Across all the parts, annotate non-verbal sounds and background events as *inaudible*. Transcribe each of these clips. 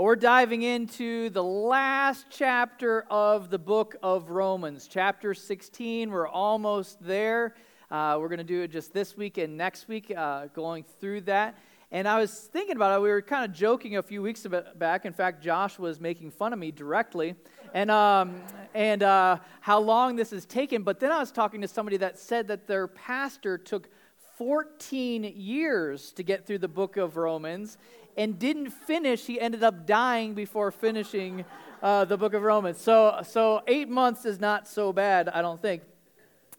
We're diving into the last chapter of the book of Romans, chapter 16. We're almost there. Uh, we're going to do it just this week and next week, uh, going through that. And I was thinking about it. We were kind of joking a few weeks back. In fact, Josh was making fun of me directly, and um, and uh, how long this has taken. But then I was talking to somebody that said that their pastor took 14 years to get through the book of Romans, and didn't finish. He ended up dying before finishing uh, the book of Romans. So, so eight months is not so bad, I don't think.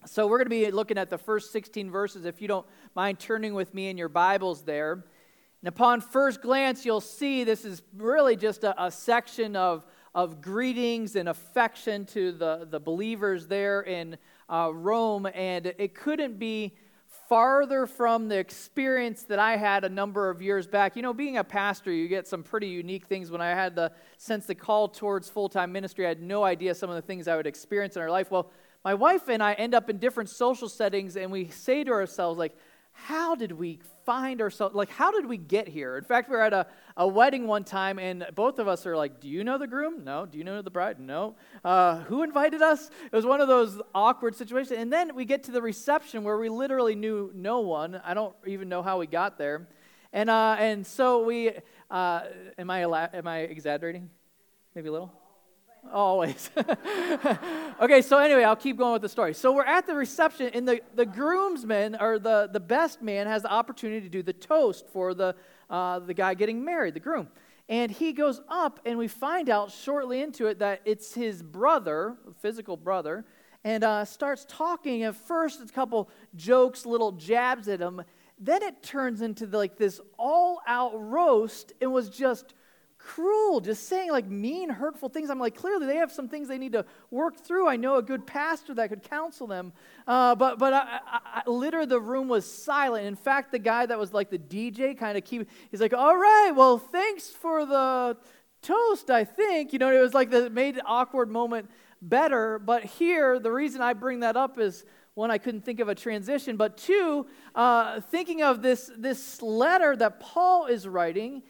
So we're going to be looking at the first 16 verses. If you don't mind turning with me in your Bibles there. And upon first glance, you'll see this is really just a, a section of, of greetings and affection to the, the believers there in uh, Rome. And it couldn't be farther from the experience that I had a number of years back. You know, being a pastor, you get some pretty unique things. When I had the sense the call towards full time ministry, I had no idea some of the things I would experience in our life. Well, my wife and I end up in different social settings, and we say to ourselves, like, how did we find ourselves? Like, how did we get here? In fact, we were at a, a wedding one time, and both of us are like, Do you know the groom? No. Do you know the bride? No. Uh, who invited us? It was one of those awkward situations. And then we get to the reception where we literally knew no one. I don't even know how we got there. And, uh, and so we, uh, am, I, am I exaggerating? Maybe a little? Always. *laughs* okay, so anyway, I'll keep going with the story. So we're at the reception, and the, the groomsman, or the, the best man, has the opportunity to do the toast for the, uh, the guy getting married, the groom. And he goes up, and we find out shortly into it that it's his brother, physical brother, and uh, starts talking. At first, it's a couple jokes, little jabs at him. Then it turns into the, like this all out roast. and was just cruel, just saying like mean, hurtful things. I'm like, clearly they have some things they need to work through. I know a good pastor that could counsel them. Uh, but but I, I, I, literally the room was silent. In fact, the guy that was like the DJ kind of keep, he's like, all right, well, thanks for the toast, I think. You know, it was like the made the awkward moment better. But here, the reason I bring that up is one, I couldn't think of a transition, but two, uh, thinking of this, this letter that Paul is writing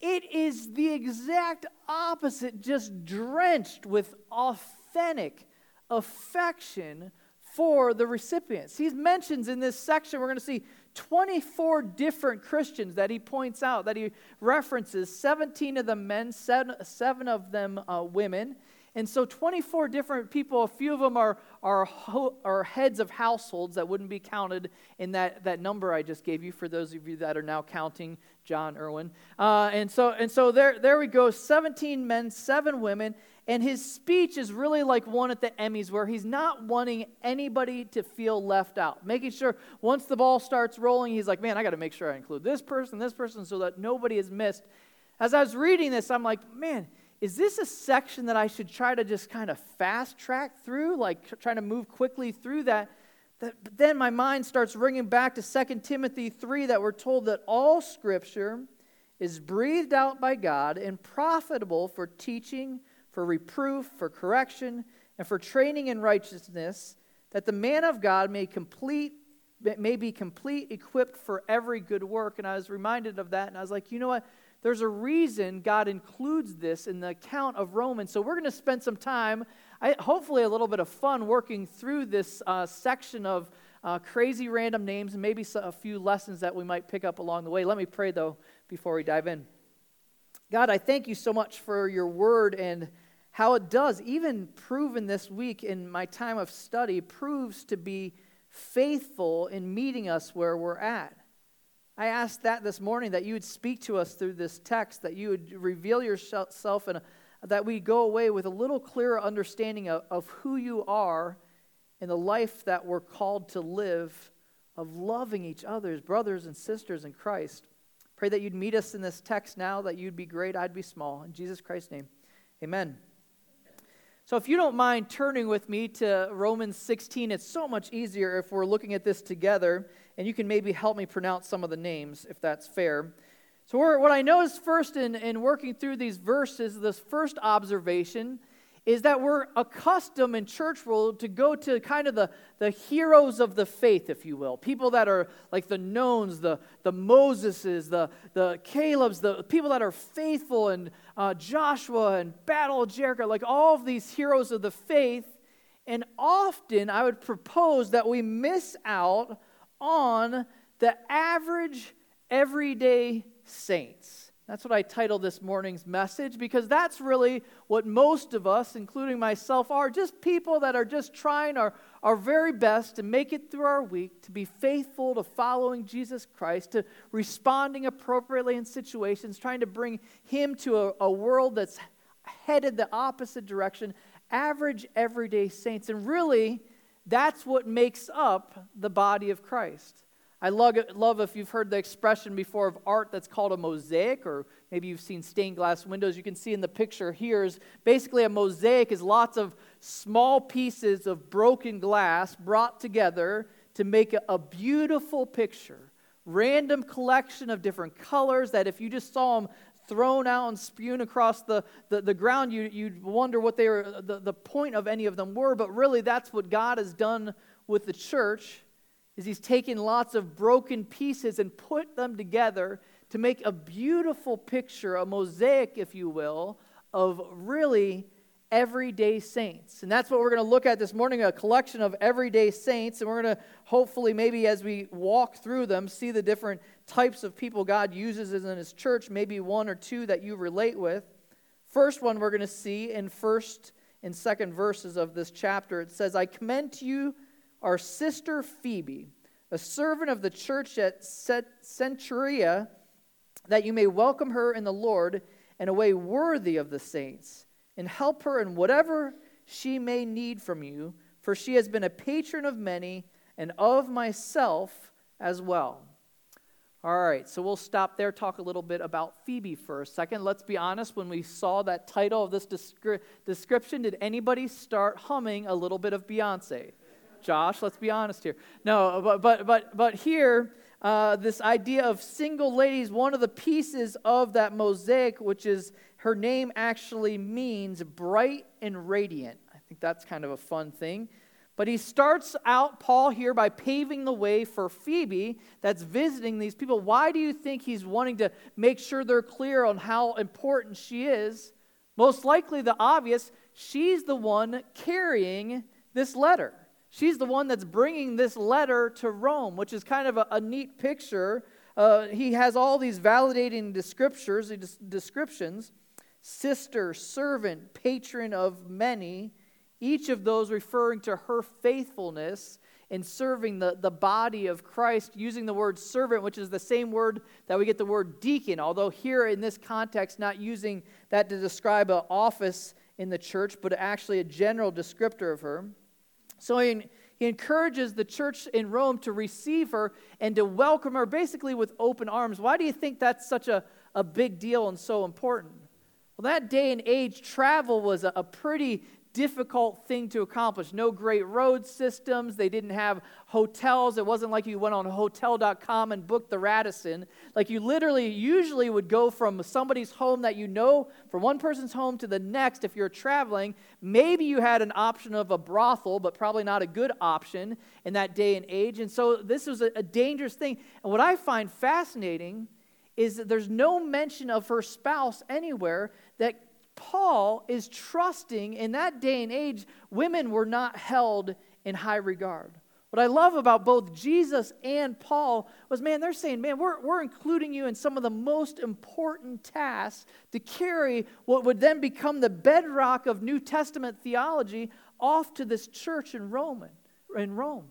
it is the exact opposite, just drenched with authentic affection for the recipients. He mentions in this section, we're going to see 24 different Christians that he points out, that he references 17 of them men, seven, seven of them uh, women. And so 24 different people, a few of them are, are, ho- are heads of households that wouldn't be counted in that, that number I just gave you for those of you that are now counting John Irwin. Uh, and so, and so there, there we go 17 men, seven women. And his speech is really like one at the Emmys where he's not wanting anybody to feel left out. Making sure once the ball starts rolling, he's like, man, I got to make sure I include this person, this person, so that nobody is missed. As I was reading this, I'm like, man, is this a section that I should try to just kind of fast track through, like trying to move quickly through that? But then my mind starts ringing back to 2 Timothy 3 that we're told that all scripture is breathed out by God and profitable for teaching, for reproof, for correction, and for training in righteousness, that the man of God may complete may be complete, equipped for every good work. And I was reminded of that, and I was like, you know what? There's a reason God includes this in the account of Romans. So we're going to spend some time, I, hopefully, a little bit of fun working through this uh, section of uh, crazy random names and maybe a few lessons that we might pick up along the way. Let me pray, though, before we dive in. God, I thank you so much for your word and how it does, even proven this week in my time of study, proves to be faithful in meeting us where we're at. I ask that this morning that you would speak to us through this text, that you would reveal yourself, and that we go away with a little clearer understanding of, of who you are in the life that we're called to live, of loving each other as brothers and sisters in Christ. Pray that you'd meet us in this text now, that you'd be great, I'd be small. In Jesus Christ's name, amen. So, if you don't mind turning with me to Romans 16, it's so much easier if we're looking at this together, and you can maybe help me pronounce some of the names, if that's fair. So, what I is first in, in working through these verses, this first observation is that we're accustomed in church world to go to kind of the, the heroes of the faith, if you will. People that are like the knowns, the, the Moseses, the, the Calebs, the people that are faithful, and uh, Joshua and Battle of Jericho, like all of these heroes of the faith. And often I would propose that we miss out on the average, everyday saints. That's what I titled this morning's message because that's really what most of us, including myself, are just people that are just trying our, our very best to make it through our week, to be faithful to following Jesus Christ, to responding appropriately in situations, trying to bring Him to a, a world that's headed the opposite direction. Average, everyday saints. And really, that's what makes up the body of Christ. I love, love if you've heard the expression before of art that's called a mosaic, or maybe you've seen stained glass windows. You can see in the picture here is basically a mosaic is lots of small pieces of broken glass brought together to make a, a beautiful picture. Random collection of different colors that if you just saw them thrown out and spewed across the, the, the ground, you, you'd wonder what they were, the, the point of any of them were. But really, that's what God has done with the church is he's taken lots of broken pieces and put them together to make a beautiful picture, a mosaic, if you will, of really everyday saints. And that's what we're going to look at this morning a collection of everyday saints. And we're going to hopefully, maybe as we walk through them, see the different types of people God uses in his church, maybe one or two that you relate with. First one we're going to see in first and second verses of this chapter. It says, I commend to you our sister Phoebe, a servant of the church at Cenchreae, that you may welcome her in the Lord in a way worthy of the saints, and help her in whatever she may need from you, for she has been a patron of many and of myself as well. All right, so we'll stop there, talk a little bit about Phoebe for a second. Let's be honest, when we saw that title of this descri- description, did anybody start humming a little bit of Beyonce? Josh. Let's be honest here. No, but but but but here, uh, this idea of single ladies, one of the pieces of that mosaic, which is her name actually means bright and radiant. I think that's kind of a fun thing. But he starts out, Paul, here by paving the way for Phoebe that's visiting these people. Why do you think he's wanting to make sure they're clear on how important she is? Most likely, the obvious, she's the one carrying this letter. She's the one that's bringing this letter to Rome, which is kind of a, a neat picture. Uh, he has all these validating descriptions sister, servant, patron of many, each of those referring to her faithfulness in serving the, the body of Christ, using the word servant, which is the same word that we get the word deacon, although here in this context, not using that to describe an office in the church, but actually a general descriptor of her. So he, he encourages the church in Rome to receive her and to welcome her basically with open arms. Why do you think that's such a, a big deal and so important? Well, that day and age, travel was a, a pretty difficult thing to accomplish. No great road systems. They didn't have hotels. It wasn't like you went on hotel.com and booked the Radisson. Like you literally usually would go from somebody's home that you know, from one person's home to the next if you're traveling. Maybe you had an option of a brothel, but probably not a good option in that day and age. And so this was a, a dangerous thing. And what I find fascinating is that there's no mention of her spouse anywhere that Paul is trusting in that day and age, women were not held in high regard. What I love about both Jesus and Paul was, man, they're saying, man, we're, we're including you in some of the most important tasks to carry what would then become the bedrock of New Testament theology off to this church in Rome. In Rome.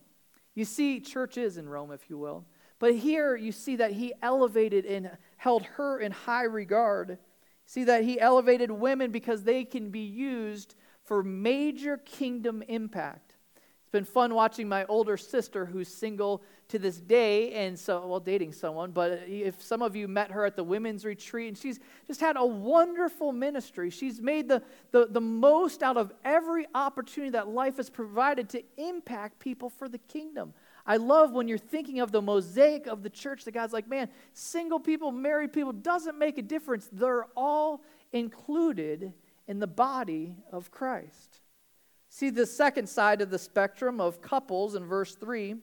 You see, church is in Rome, if you will. But here you see that he elevated and held her in high regard. See that he elevated women because they can be used for major kingdom impact. It's been fun watching my older sister, who's single to this day, and so, well, dating someone, but if some of you met her at the women's retreat, and she's just had a wonderful ministry. She's made the, the, the most out of every opportunity that life has provided to impact people for the kingdom. I love when you're thinking of the mosaic of the church that God's like, man, single people, married people, doesn't make a difference. They're all included in the body of Christ. See the second side of the spectrum of couples in verse 3.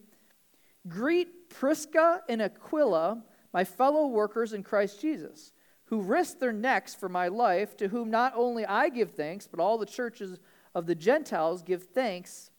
Greet Prisca and Aquila, my fellow workers in Christ Jesus, who risked their necks for my life, to whom not only I give thanks, but all the churches of the Gentiles give thanks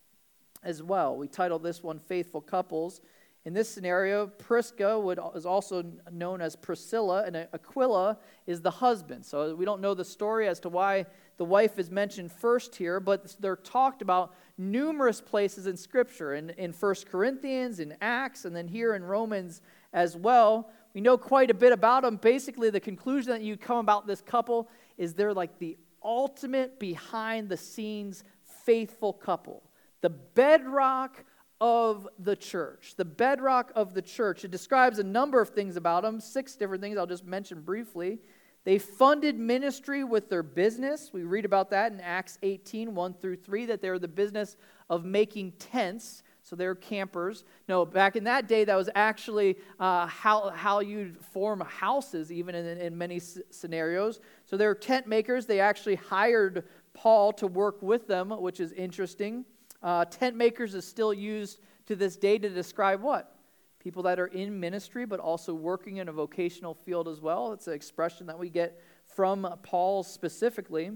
as well. We titled this one Faithful Couples. In this scenario, Prisca would, is also known as Priscilla, and uh, Aquila is the husband. So we don't know the story as to why the wife is mentioned first here, but they're talked about numerous places in Scripture, in, in 1 Corinthians, in Acts, and then here in Romans as well. We know quite a bit about them. Basically, the conclusion that you come about this couple is they're like the ultimate behind the scenes faithful couple, the bedrock of the church. The bedrock of the church. It describes a number of things about them, six different things I'll just mention briefly. They funded ministry with their business. We read about that in Acts 18, 1 through 3, that they were the business of making tents. So they're campers. No, back in that day, that was actually uh, how, how you'd form houses, even in, in many s- scenarios. So they're tent makers. They actually hired Paul to work with them, which is interesting. Uh, tent makers is still used to this day to describe what? People that are in ministry, but also working in a vocational field as well. It's an expression that we get from Paul specifically.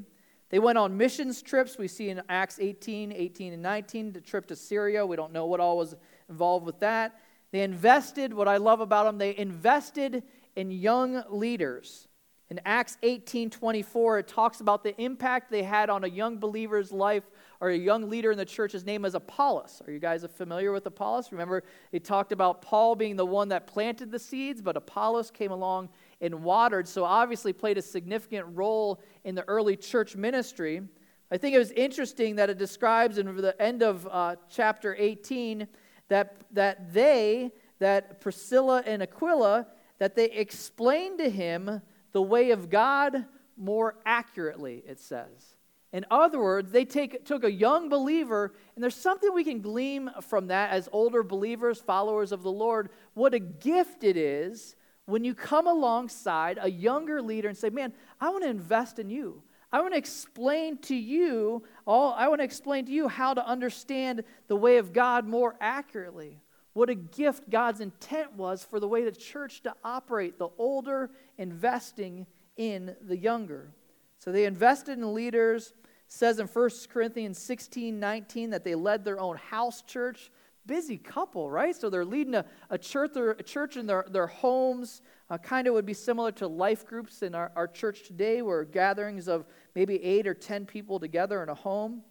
They went on missions trips. We see in Acts 18, 18, and 19, the trip to Syria. We don't know what all was involved with that. They invested, what I love about them, they invested in young leaders. In Acts 18 24, it talks about the impact they had on a young believer's life or a young leader in the church. His name is Apollos. Are you guys familiar with Apollos? Remember, it talked about Paul being the one that planted the seeds, but Apollos came along and watered, so obviously played a significant role in the early church ministry. I think it was interesting that it describes in the end of uh, chapter 18 that, that they, that Priscilla and Aquila, that they explained to him the way of God more accurately, it says. In other words, they take, took a young believer, and there's something we can glean from that as older believers, followers of the Lord, what a gift it is when you come alongside a younger leader and say, Man, I want to invest in you. I want to explain to you all I want to explain to you how to understand the way of God more accurately. What a gift God's intent was for the way the church to operate, the older investing in the younger. So they invested in leaders. It says in 1 Corinthians 16 19 that they led their own house church. Busy couple, right? So they're leading a, a, church, a church in their, their homes. Uh, kind of would be similar to life groups in our, our church today, where gatherings of maybe eight or ten people together in a home.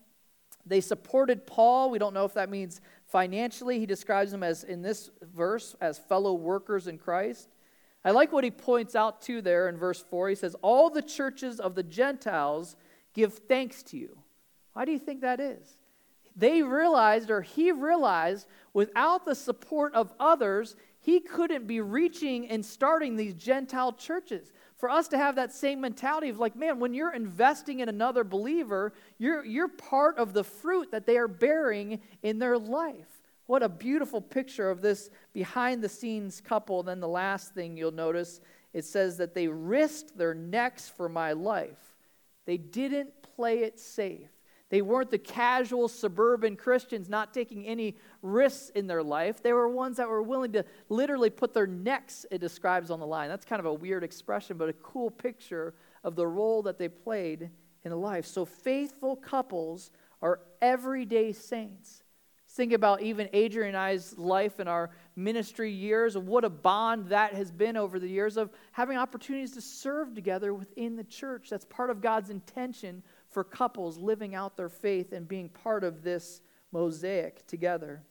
They supported Paul. We don't know if that means financially. He describes them as, in this verse, as fellow workers in Christ. I like what he points out too there in verse 4. He says, All the churches of the Gentiles give thanks to you. Why do you think that is? They realized, or he realized, without the support of others, he couldn't be reaching and starting these Gentile churches for us to have that same mentality of like, man, when you're investing in another believer, you're, you're part of the fruit that they are bearing in their life. What a beautiful picture of this behind the scenes couple. then the last thing you'll notice, it says that they risked their necks for my life. They didn't play it safe. They weren't the casual suburban Christians not taking any risks in their life. They were ones that were willing to literally put their necks, it describes on the line. That's kind of a weird expression, but a cool picture of the role that they played in life. So faithful couples are everyday saints. Think about even Adrian and I's life and our ministry years, what a bond that has been over the years of having opportunities to serve together within the church. That's part of God's intention for couples living out their faith and being part of this mosaic together.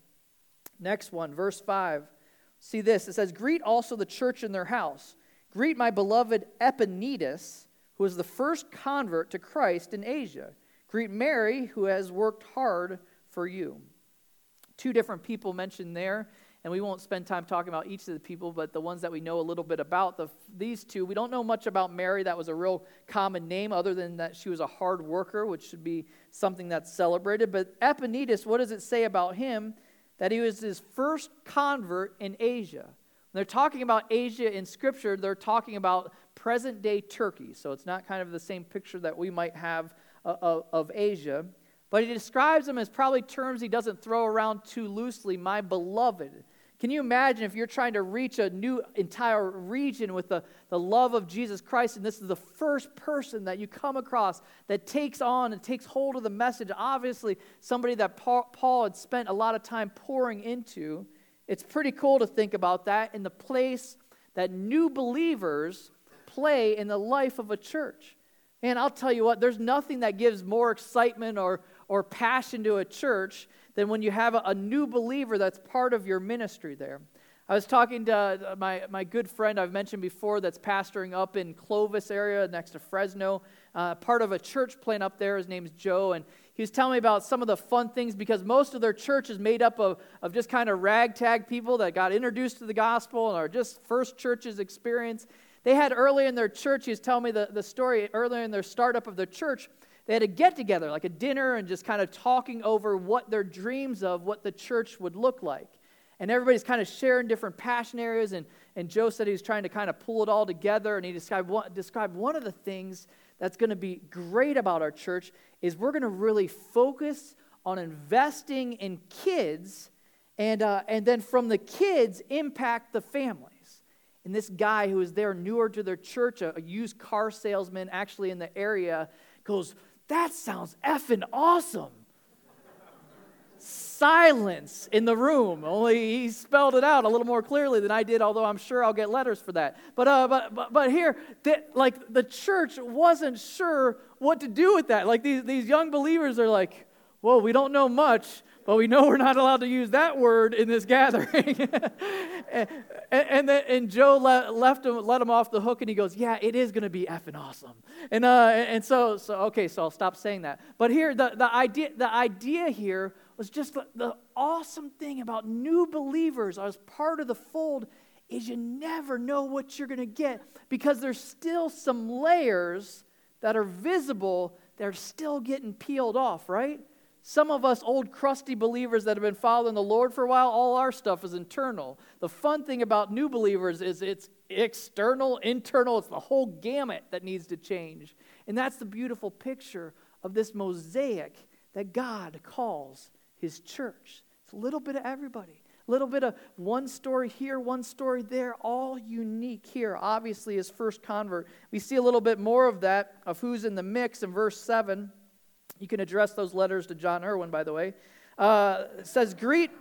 Next one, verse 5. See this. It says, Greet also the church in their house. Greet my beloved Epaenetus, who was the first convert to Christ in Asia. Greet Mary, who has worked hard for you. Two different people mentioned there and we won't spend time talking about each of the people, but the ones that we know a little bit about, the, these two, we don't know much about Mary. That was a real common name, other than that she was a hard worker, which should be something that's celebrated. But Epaenetus, what does it say about him? That he was his first convert in Asia. When they're talking about Asia in Scripture, they're talking about present day Turkey. So it's not kind of the same picture that we might have uh, of, of Asia. But he describes them as probably terms he doesn't throw around too loosely, my beloved. Can you imagine if you're trying to reach a new entire region with the, the love of Jesus Christ, and this is the first person that you come across that takes on and takes hold of the message? Obviously, somebody that Paul, Paul had spent a lot of time pouring into. It's pretty cool to think about that in the place that new believers play in the life of a church. And I'll tell you what, there's nothing that gives more excitement or, or passion to a church than when you have a, a new believer that's part of your ministry there. I was talking to uh, my, my good friend I've mentioned before that's pastoring up in Clovis area next to Fresno, uh, part of a church plant up there. His name's Joe, and he was telling me about some of the fun things because most of their church is made up of, of just kind of ragtag people that got introduced to the gospel and are just first church's experience. They had early in their church, he was telling me the, the story earlier in their startup of their church, they had a get together, like a dinner, and just kind of talking over what their dreams of what the church would look like. And everybody's kind of sharing different passion areas. And, and Joe said he was trying to kind of pull it all together. And he described one, described one of the things that's going to be great about our church is we're going to really focus on investing in kids and, uh, and then from the kids impact the families. And this guy who is there newer to their church, a, a used car salesman actually in the area, goes, that sounds effing awesome. Silence in the room. Only he spelled it out a little more clearly than I did, although I'm sure I'll get letters for that. But, uh, but, but, but here, like the church wasn't sure what to do with that. Like these, these young believers are like, well, we don't know much, but we know we're not allowed to use that word in this gathering. *laughs* and, and, then, and Joe let, left him, let him off the hook, and he goes, Yeah, it is going to be effing awesome. And, uh, and so, so, okay, so I'll stop saying that. But here, the, the, idea, the idea here was just the, the awesome thing about new believers as part of the fold is you never know what you're going to get because there's still some layers that are visible that are still getting peeled off, right? Some of us old crusty believers that have been following the Lord for a while, all our stuff is internal. The fun thing about new believers is it's external, internal, it's the whole gamut that needs to change. And that's the beautiful picture of this mosaic that God calls his church. It's a little bit of everybody. A little bit of one story here, one story there, all unique here. Obviously, as first convert. We see a little bit more of that, of who's in the mix in verse 7. You can address those letters to John Irwin, by the way. Uh, says, Greet,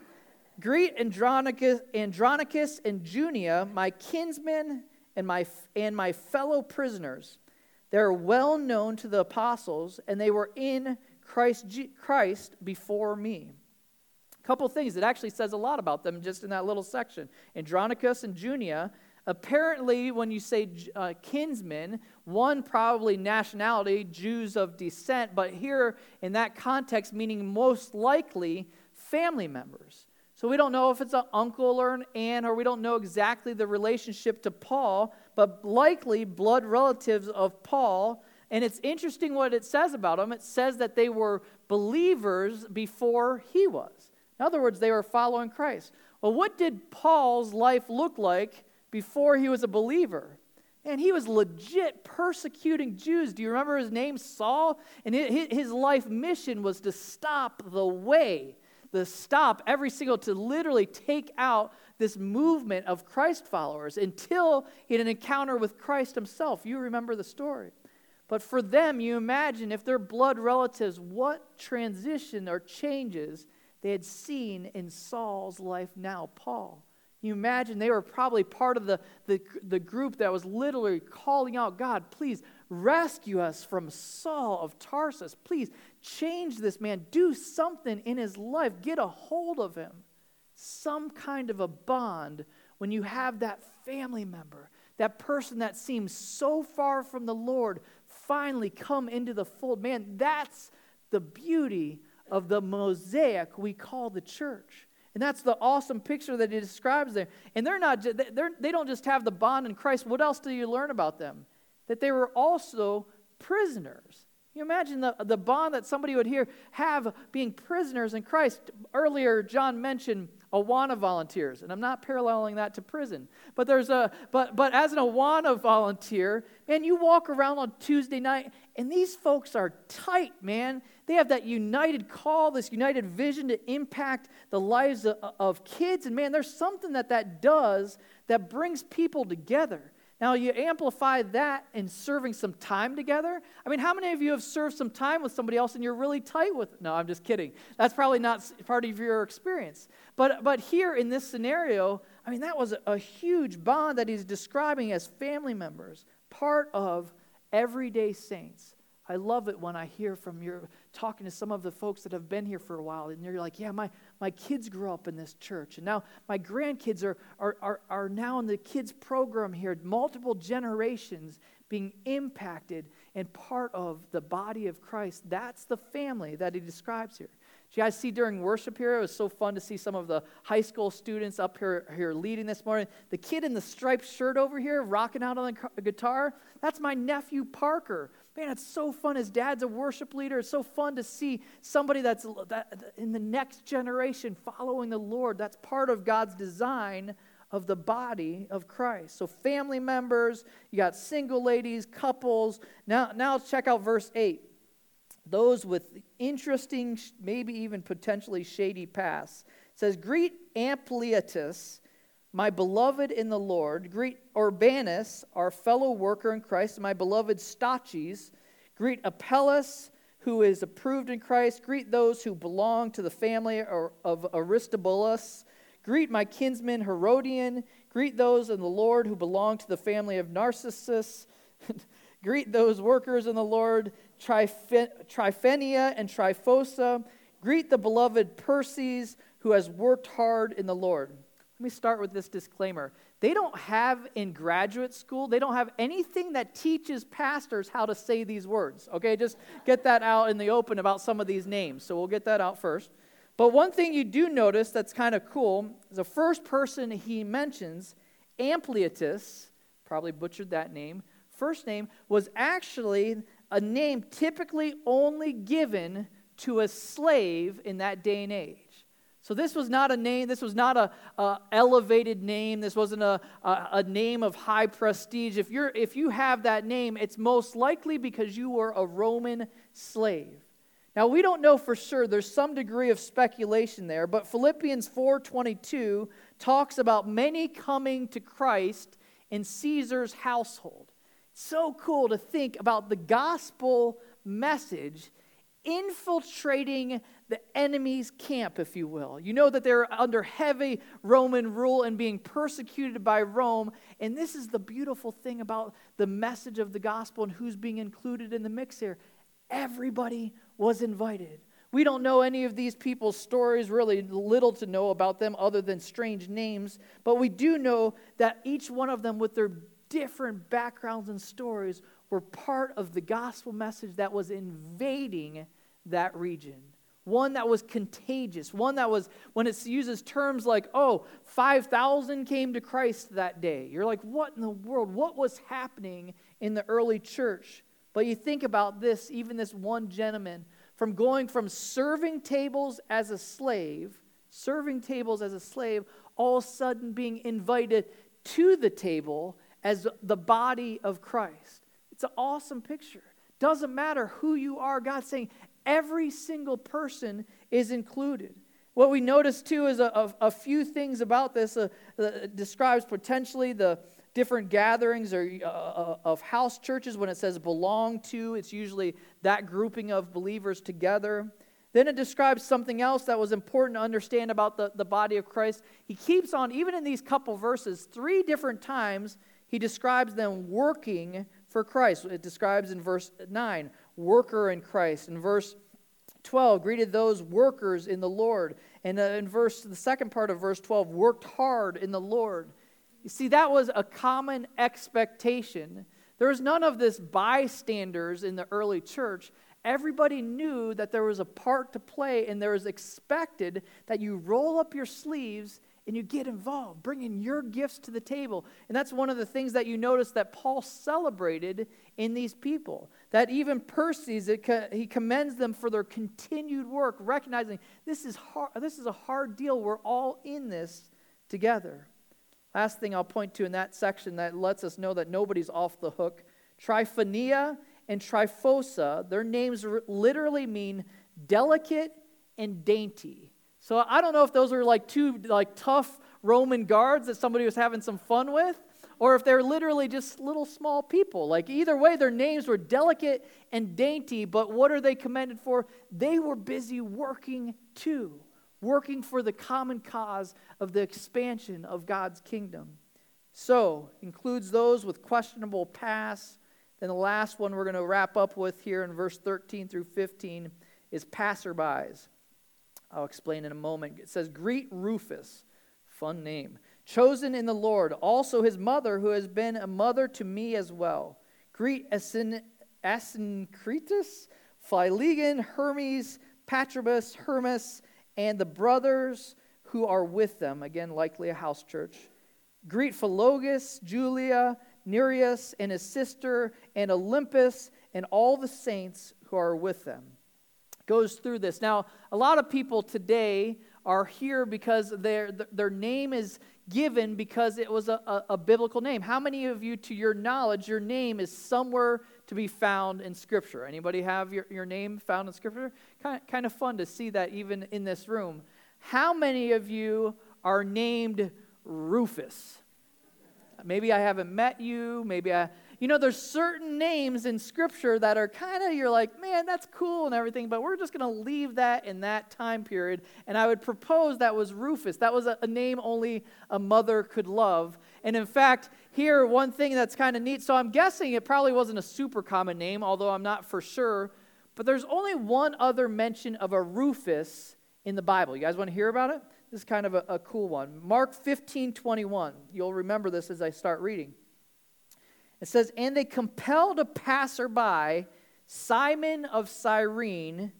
greet Andronicus, Andronicus and Junia, my kinsmen and my, and my fellow prisoners. They're well known to the apostles, and they were in Christ, Christ before me. A couple things. It actually says a lot about them just in that little section. Andronicus and Junia Apparently, when you say uh, kinsmen, one probably nationality, Jews of descent, but here in that context, meaning most likely family members. So we don't know if it's an uncle or an aunt, or we don't know exactly the relationship to Paul, but likely blood relatives of Paul. And it's interesting what it says about them. It says that they were believers before he was. In other words, they were following Christ. Well, what did Paul's life look like before he was a believer. And he was legit persecuting Jews. Do you remember his name? Saul? And his life mission was to stop the way, the stop every single, to literally take out this movement of Christ followers until he had an encounter with Christ himself. You remember the story. But for them, you imagine if they're blood relatives, what transition or changes they had seen in Saul's life now, Paul you imagine they were probably part of the, the, the group that was literally calling out, God, please rescue us from Saul of Tarsus. Please change this man. Do something in his life. Get a hold of him. Some kind of a bond when you have that family member, that person that seems so far from the Lord, finally come into the fold. Man, that's the beauty of the mosaic we call the church. And that's the awesome picture that he describes there. And they're not, they're, they don't just have the bond in Christ. What else do you learn about them? That they were also prisoners. You imagine the, the bond that somebody would here have being prisoners in Christ. Earlier, John mentioned Awana volunteers, and I'm not paralleling that to prison. But there's a but but as an Awana volunteer, man, you walk around on Tuesday night, and these folks are tight, man. They have that united call, this united vision to impact the lives of, of kids, and man, there's something that that does that brings people together. Now, you amplify that in serving some time together. I mean, how many of you have served some time with somebody else and you're really tight with? No, I'm just kidding. That's probably not part of your experience. But, but here in this scenario, I mean, that was a, huge bond that he's describing as family members, part of everyday saints. I love it when I hear from your talking to some of the folks that have been here for a while, and you're like, yeah, my, my kids grew up in this church, and now my grandkids are, are, are, are now in the kids program here, multiple generations being impacted and part of the body of Christ. That's the family that he describes here. You guys see during worship here? It was so fun to see some of the high school students up here, here leading this morning. The kid in the striped shirt over here, rocking out on the guitar, that's my nephew Parker. Man, it's so fun. His dad's a worship leader. It's so fun to see somebody that's that, in the next generation following the Lord. That's part of God's design of the body of Christ. So, family members, you got single ladies, couples. Now, now check out verse 8. Those with interesting, maybe even potentially shady pasts. It says, Greet Ampliatus my beloved in the Lord, greet Urbanus, our fellow worker in Christ, my beloved Stachys, greet Apelles, who is approved in Christ, greet those who belong to the family of Aristobulus, greet my kinsman Herodion, greet those in the Lord who belong to the family of Narcissus, *laughs* greet those workers in the Lord, Tryphaena and Tryphosa, greet the beloved Persis, who has worked hard in the Lord. Let me start with this disclaimer. They don't have in graduate school, they don't have anything that teaches pastors how to say these words. Okay, just get that out in the open about some of these names. So we'll get that out first. But one thing you do notice that's kind of cool is the first person he mentions, Ampliatus, probably butchered that name, first name was actually a name typically only given to a slave in that day and age. So this was not a name, this was not a, a elevated name, this wasn't a, a, a, name of high prestige. If, you're, if you have that name, it's most likely because you were a Roman slave. Now we don't know for sure, there's some degree of speculation there, but Philippians 4:22 talks about many coming to Christ in Caesar's household. So cool to think about the gospel message infiltrating the enemy's camp, if you will. You know that they're under heavy Roman rule and being persecuted by Rome. And this is the beautiful thing about the message of the gospel and who's being included in the mix here. Everybody was invited. We don't know any of these people's stories, really little to know about them other than strange names, but we do know that each one of them, with their different backgrounds and stories, were part of the gospel message that was invading that region. One that was contagious, one that was, when it uses terms like, oh, 5,000 came to Christ that day. You're like, what in the world? What was happening in the early church? But you think about this, even this one gentleman, from going from serving tables as a slave, serving tables as a slave, all of a sudden being invited to the table as the body of Christ. It's an awesome picture. Doesn't matter who you are, God's saying, Every single person is included. What we notice too is a, a, a few things about this. Uh, uh, describes potentially the different gatherings or uh, uh, of house churches. When it says belong to, it's usually that grouping of believers together. Then it describes something else that was important to understand about the, the body of Christ. He keeps on, even in these couple verses, three different times, he describes them working for Christ. It describes in verse 9 worker in Christ. In verse 12, greeted those workers in the Lord. And uh, in verse, the second part of verse 12, worked hard in the Lord. You see, that was a common expectation. There was none of this bystanders in the early church. Everybody knew that there was a part to play, and there was expected that you roll up your sleeves and you get involved, bringing your gifts to the table. And that's one of the things that you notice that Paul celebrated in these people. That even Persis, he commends them for their continued work, recognizing this is, hard, this is a hard deal. We're all in this together. Last thing I'll point to in that section that lets us know that nobody's off the hook Tryphaena and Tryphosa, their names literally mean delicate and dainty. So I don't know if those are like two like tough Roman guards that somebody was having some fun with, or if they're literally just little small people. Like either way, their names were delicate and dainty, but what are they commended for? They were busy working too, working for the common cause of the expansion of God's kingdom. So, includes those with questionable past. Then the last one we're going to wrap up with here in verse 13 through 15 is passerbys. I'll explain in a moment. It says, Greet Rufus, fun name, chosen in the Lord, also his mother, who has been a mother to me as well. Greet Asin- Asyncritus, Phlegon, Hermes, Patrobas, Hermas, and the brothers who are with them. Again, likely a house church. Greet Philologus, Julia, Nereus, and his sister, and Olympas, and all the saints who are with them goes through this. Now, a lot of people today are here because their, their name is given because it was a, a, a, biblical name. How many of you, to your knowledge, your name is somewhere to be found in Scripture? Anybody have your, your name found in Scripture? Kind, kind of fun to see that even in this room. How many of you are named Rufus? Maybe I haven't met you. Maybe I, you know, there's certain names in Scripture that are kind of, you're like, man, that's cool and everything, but we're just going to leave that in that time period. And I would propose that was Rufus. That was a, a name only a mother could love. And in fact, here, one thing that's kind of neat, so I'm guessing it probably wasn't a super common name, although I'm not for sure, but there's only one other mention of a Rufus in the Bible. You guys want to hear about it? This is kind of a, a cool one. Mark 15 21. You'll remember this as I start reading. It says, And they compelled a passerby, Simon of Cyrene,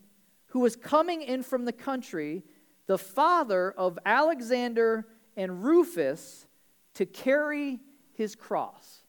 who was coming in from the country, the father of Alexander and Rufus, to carry his cross.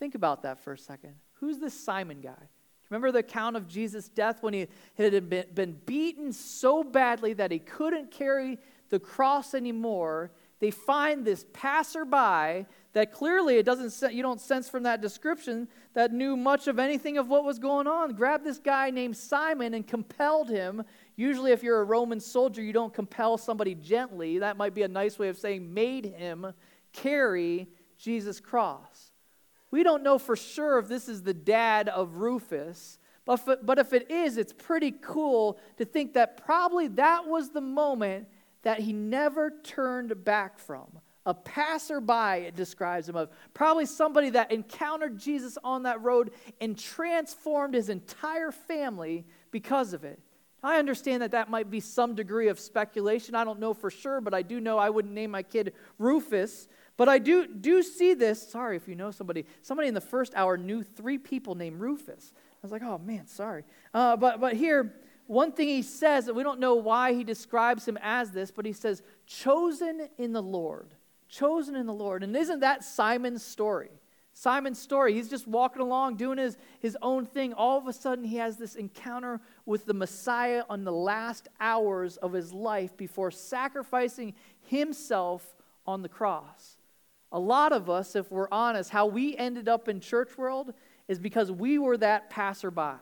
Think about that for a second. Who's this Simon guy? Remember the account of Jesus' death when he had been beaten so badly that he couldn't carry the cross anymore? They find this passerby that clearly it doesn't you don't sense from that description that knew much of anything of what was going on. Grabbed this guy named simon and compelled him. Usually if you're a roman soldier you don't compel somebody gently. That might be a nice way of saying made him carry jesus cross. We don't know for sure if this is the dad of rufus but if, but if it is it's pretty cool to think that probably that was the moment that he never turned back from a passerby, it describes him of. Probably somebody that encountered Jesus on that road and transformed his entire family because of it. I understand that that might be some degree of speculation. I don't know for sure, but I do know I wouldn't name my kid Rufus. But I do, do see this. Sorry if you know somebody. Somebody in the first hour knew three people named Rufus. I was like, oh man, sorry. Uh, but, but here, one thing he says that we don't know why he describes him as this, but he says, chosen in the Lord chosen in the Lord. And isn't that Simon's story? Simon's story. He's just walking along doing his, his own thing. All of a sudden, he has this encounter with the Messiah on the last hours of his life before sacrificing himself on the cross. A lot of us, if we're honest, how we ended up in church world is because we were that passerby.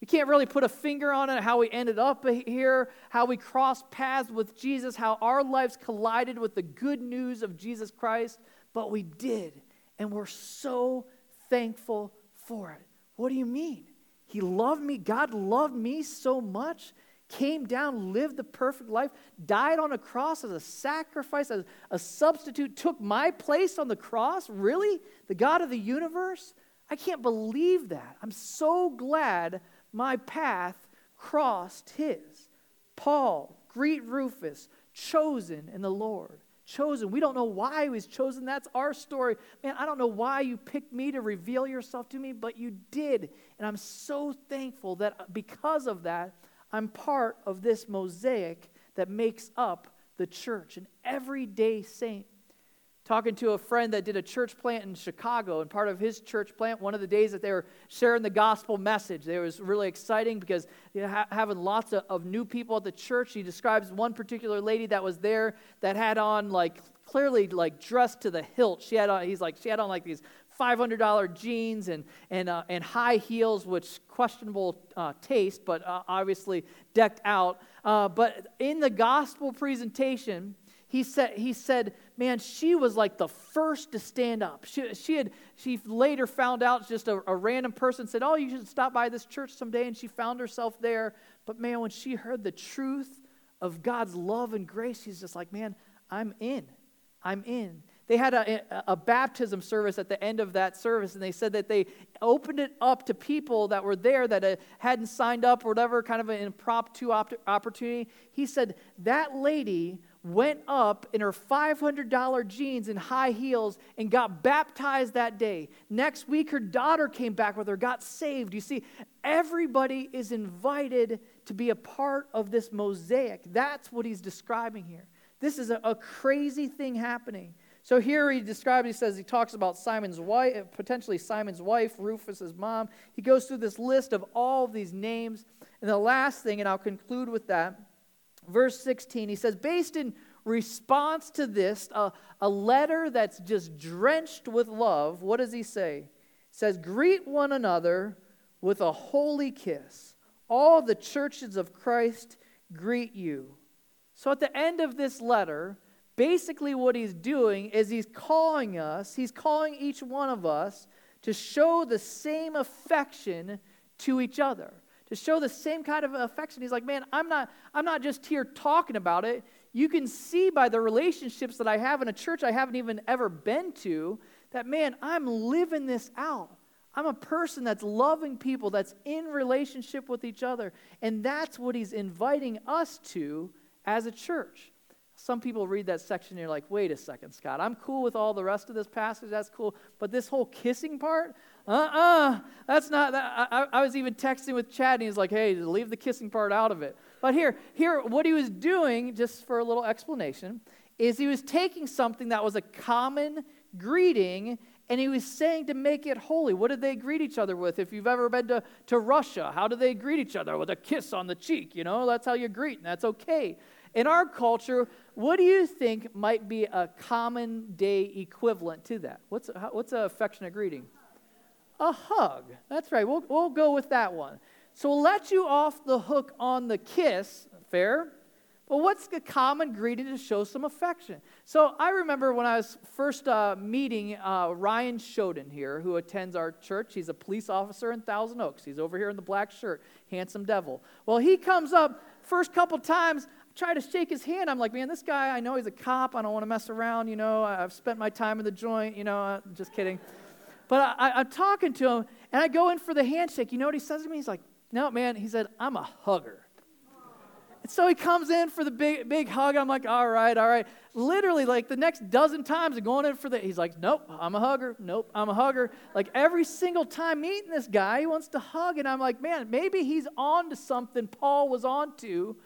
We can't really put a finger on it, how we ended up here, how we crossed paths with Jesus, how our lives collided with the good news of Jesus Christ, but we did. And we're so thankful for it. What do you mean? He loved me. God loved me so much, came down, lived the perfect life, died on a cross as a sacrifice, as a substitute, took my place on the cross. Really? The God of the universe? I can't believe that. I'm so glad my path crossed his. Paul, greet Rufus, chosen in the Lord. Chosen. We don't know why he was chosen. That's our story. Man, I don't know why you picked me to reveal yourself to me, but you did. And I'm so thankful that because of that, I'm part of this mosaic that makes up the church, an everyday saint talking to a friend that did a church plant in Chicago, and part of his church plant, one of the days that they were sharing the gospel message, it was really exciting because you know, ha- having lots of, of new people at the church. He describes one particular lady that was there that had on like clearly like dressed to the hilt. She had on, he's like, she had on like these $500 jeans and, and, uh, and high heels, which questionable uh, taste, but uh, obviously decked out. Uh, but in the gospel presentation, he said, he said, man, she was like the first to stand up. She, she, had, she later found out just a, a random person said, oh, you should stop by this church someday. And she found herself there. But man, when she heard the truth of God's love and grace, she's just like, man, I'm in. I'm in. They had a, a, baptism service at the end of that service, and they said that they opened it up to people that were there that uh, hadn't signed up or whatever, kind of an impromptu opportunity. He said that lady went up in her $500 jeans and high heels and got baptized that day. Next week, her daughter came back with her, got saved. You see, everybody is invited to be a part of this mosaic. That's what he's describing here. This is a, a crazy thing happening. So here he describes, he says, he talks about Simon's wife, uh, potentially Simon's wife, Rufus's mom. He goes through this list of all of these names. And the last thing, and I'll conclude with that, verse 16, he says, based in response to this, a, a letter that's just drenched with love, what does he say? He says, Greet one another with a holy kiss. All the churches of Christ greet you. So at the end of this letter, basically what he's doing is he's calling us, he's calling each one of us to show the same affection to each other to show the same kind of affection he's like man i'm not i'm not just here talking about it you can see by the relationships that i have in a church i haven't even ever been to that man i'm living this out i'm a person that's loving people that's in relationship with each other and that's what he's inviting us to as a church some people read that section and you're like, wait a second, Scott. I'm cool with all the rest of this passage. That's cool. But this whole kissing part, uh-uh, uh, that's not. That. I, I was even texting with Chad and he's like, hey, leave the kissing part out of it. But here, here, what he was doing, just for a little explanation, is he was taking something that was a common greeting and he was saying to make it holy. What did they greet each other with? If you've ever been to, to Russia, how do they greet each other? With a kiss on the cheek, you know? That's how you greet, and that's okay. In our culture, what do you think might be a common day equivalent to that? What's, what's an affectionate greeting? A hug. That's right. We'll, we'll go with that one. So we'll let you off the hook on the kiss. Fair? But what's the common greeting to show some affection? So I remember when I was first uh, meeting uh, Ryan Shoden here, who attends our church. He's a police officer in Thousand Oaks. He's over here in the black shirt, handsome devil. Well, he comes up first couple times I try to shake his hand. I'm like, man, this guy, I know he's a cop. I don't want to mess around. You know, I've spent my time in the joint. You know, uh, just kidding. But I, am talking to him, and I go in for the handshake. You know what he says to me? He's like, no, man. He said, I'm a hugger. And so he comes in for the big, big hug. I'm like, all right, all right. Literally, like the next dozen times, going in for the, he's like, nope, I'm a hugger. Nope, I'm a hugger. Like every single time meeting this guy, he wants to hug. And I'm like, man, maybe he's on to something Paul was on to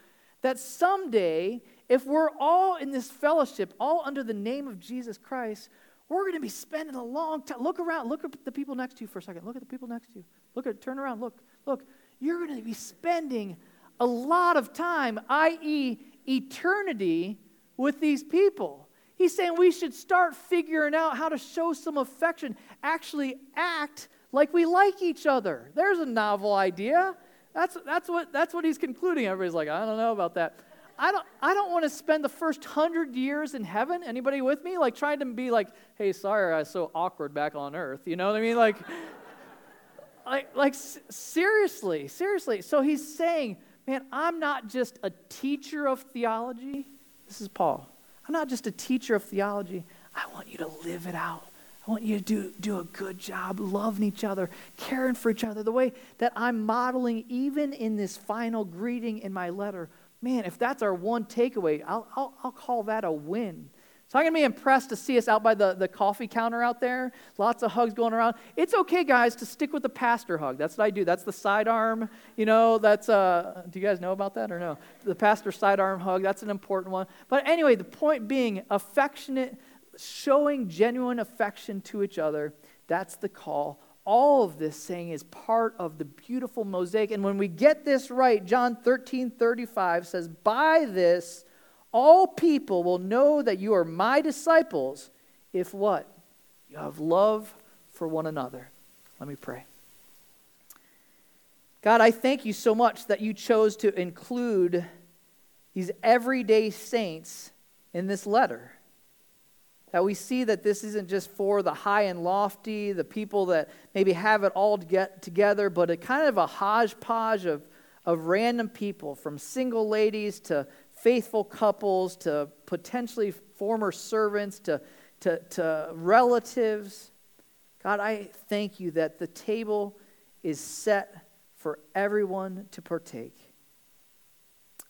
that someday, if we're all in this fellowship, all under the name of Jesus Christ, we're going to be spending a long time. Look around. Look at the people next to you for a second. Look at the people next to you. Look at, turn around. Look, look. You're going to be spending a lot of time, i.e., eternity, with these people. He's saying we should start figuring out how to show some affection, actually act like we like each other. There's a novel idea. That's, that's, what, that's what he's concluding. Everybody's like, I don't know about that. I don't, I don't want to spend the first hundred years in heaven. Anybody with me? Like trying to be like, hey, sorry, I was so awkward back on earth. You know what I mean? Like, *laughs* like, like seriously, seriously. So he's saying, man, I'm not just a teacher of theology. This is Paul. I'm not just a teacher of theology. I want you to live it out. I want you to do, do a good job loving each other, caring for each other, the way that I'm modeling even in this final greeting in my letter. Man, if that's our one takeaway, I'll, I'll, I'll call that a win. So I'm going to be impressed to see us out by the, the coffee counter out there. Lots of hugs going around. It's okay, guys, to stick with the pastor hug. That's what I do. That's the sidearm. You know, that's, uh, do you guys know about that or no? The pastor sidearm hug, that's an important one. But anyway, the point being, affectionate, showing genuine affection to each other, that's the call. All of this saying is part of the beautiful mosaic. And when we get this right, John 13 35 says, By this, all people will know that you are my disciples if what? You have love for one another. Let me pray. God, I thank you so much that you chose to include these everyday saints in this letter. That we see that this isn't just for the high and lofty, the people that maybe have it all to get together, but a kind of a hodgepodge of, of random people, from single ladies to faithful couples to potentially former servants to, to, to relatives. God, I thank you that the table is set for everyone to partake.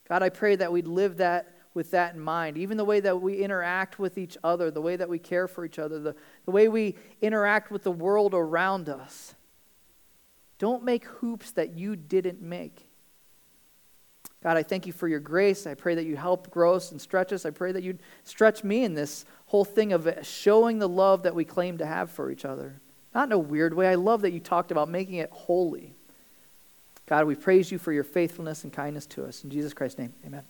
God, I pray that we'd live that with that in mind. Even the way that we interact with each other, the way that we care for each other, the, the way we interact with the world around us. Don't make hoops that you didn't make. God, I thank you for your grace. I pray that you help grow us and stretch us. I pray that you'd stretch me in this whole thing of showing the love that we claim to have for each other. Not in a weird way. I love that you talked about making it holy. God, we praise you for your faithfulness and kindness to us. In Jesus Christ's name, amen.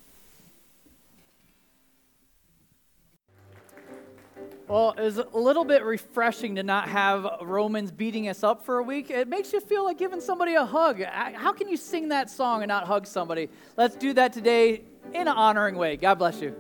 Well, it was a little bit refreshing to not have Romans beating us up for a week. It makes you feel like giving somebody a hug. How can you sing that song and not hug somebody? Let's do that today in an honoring way. God bless you.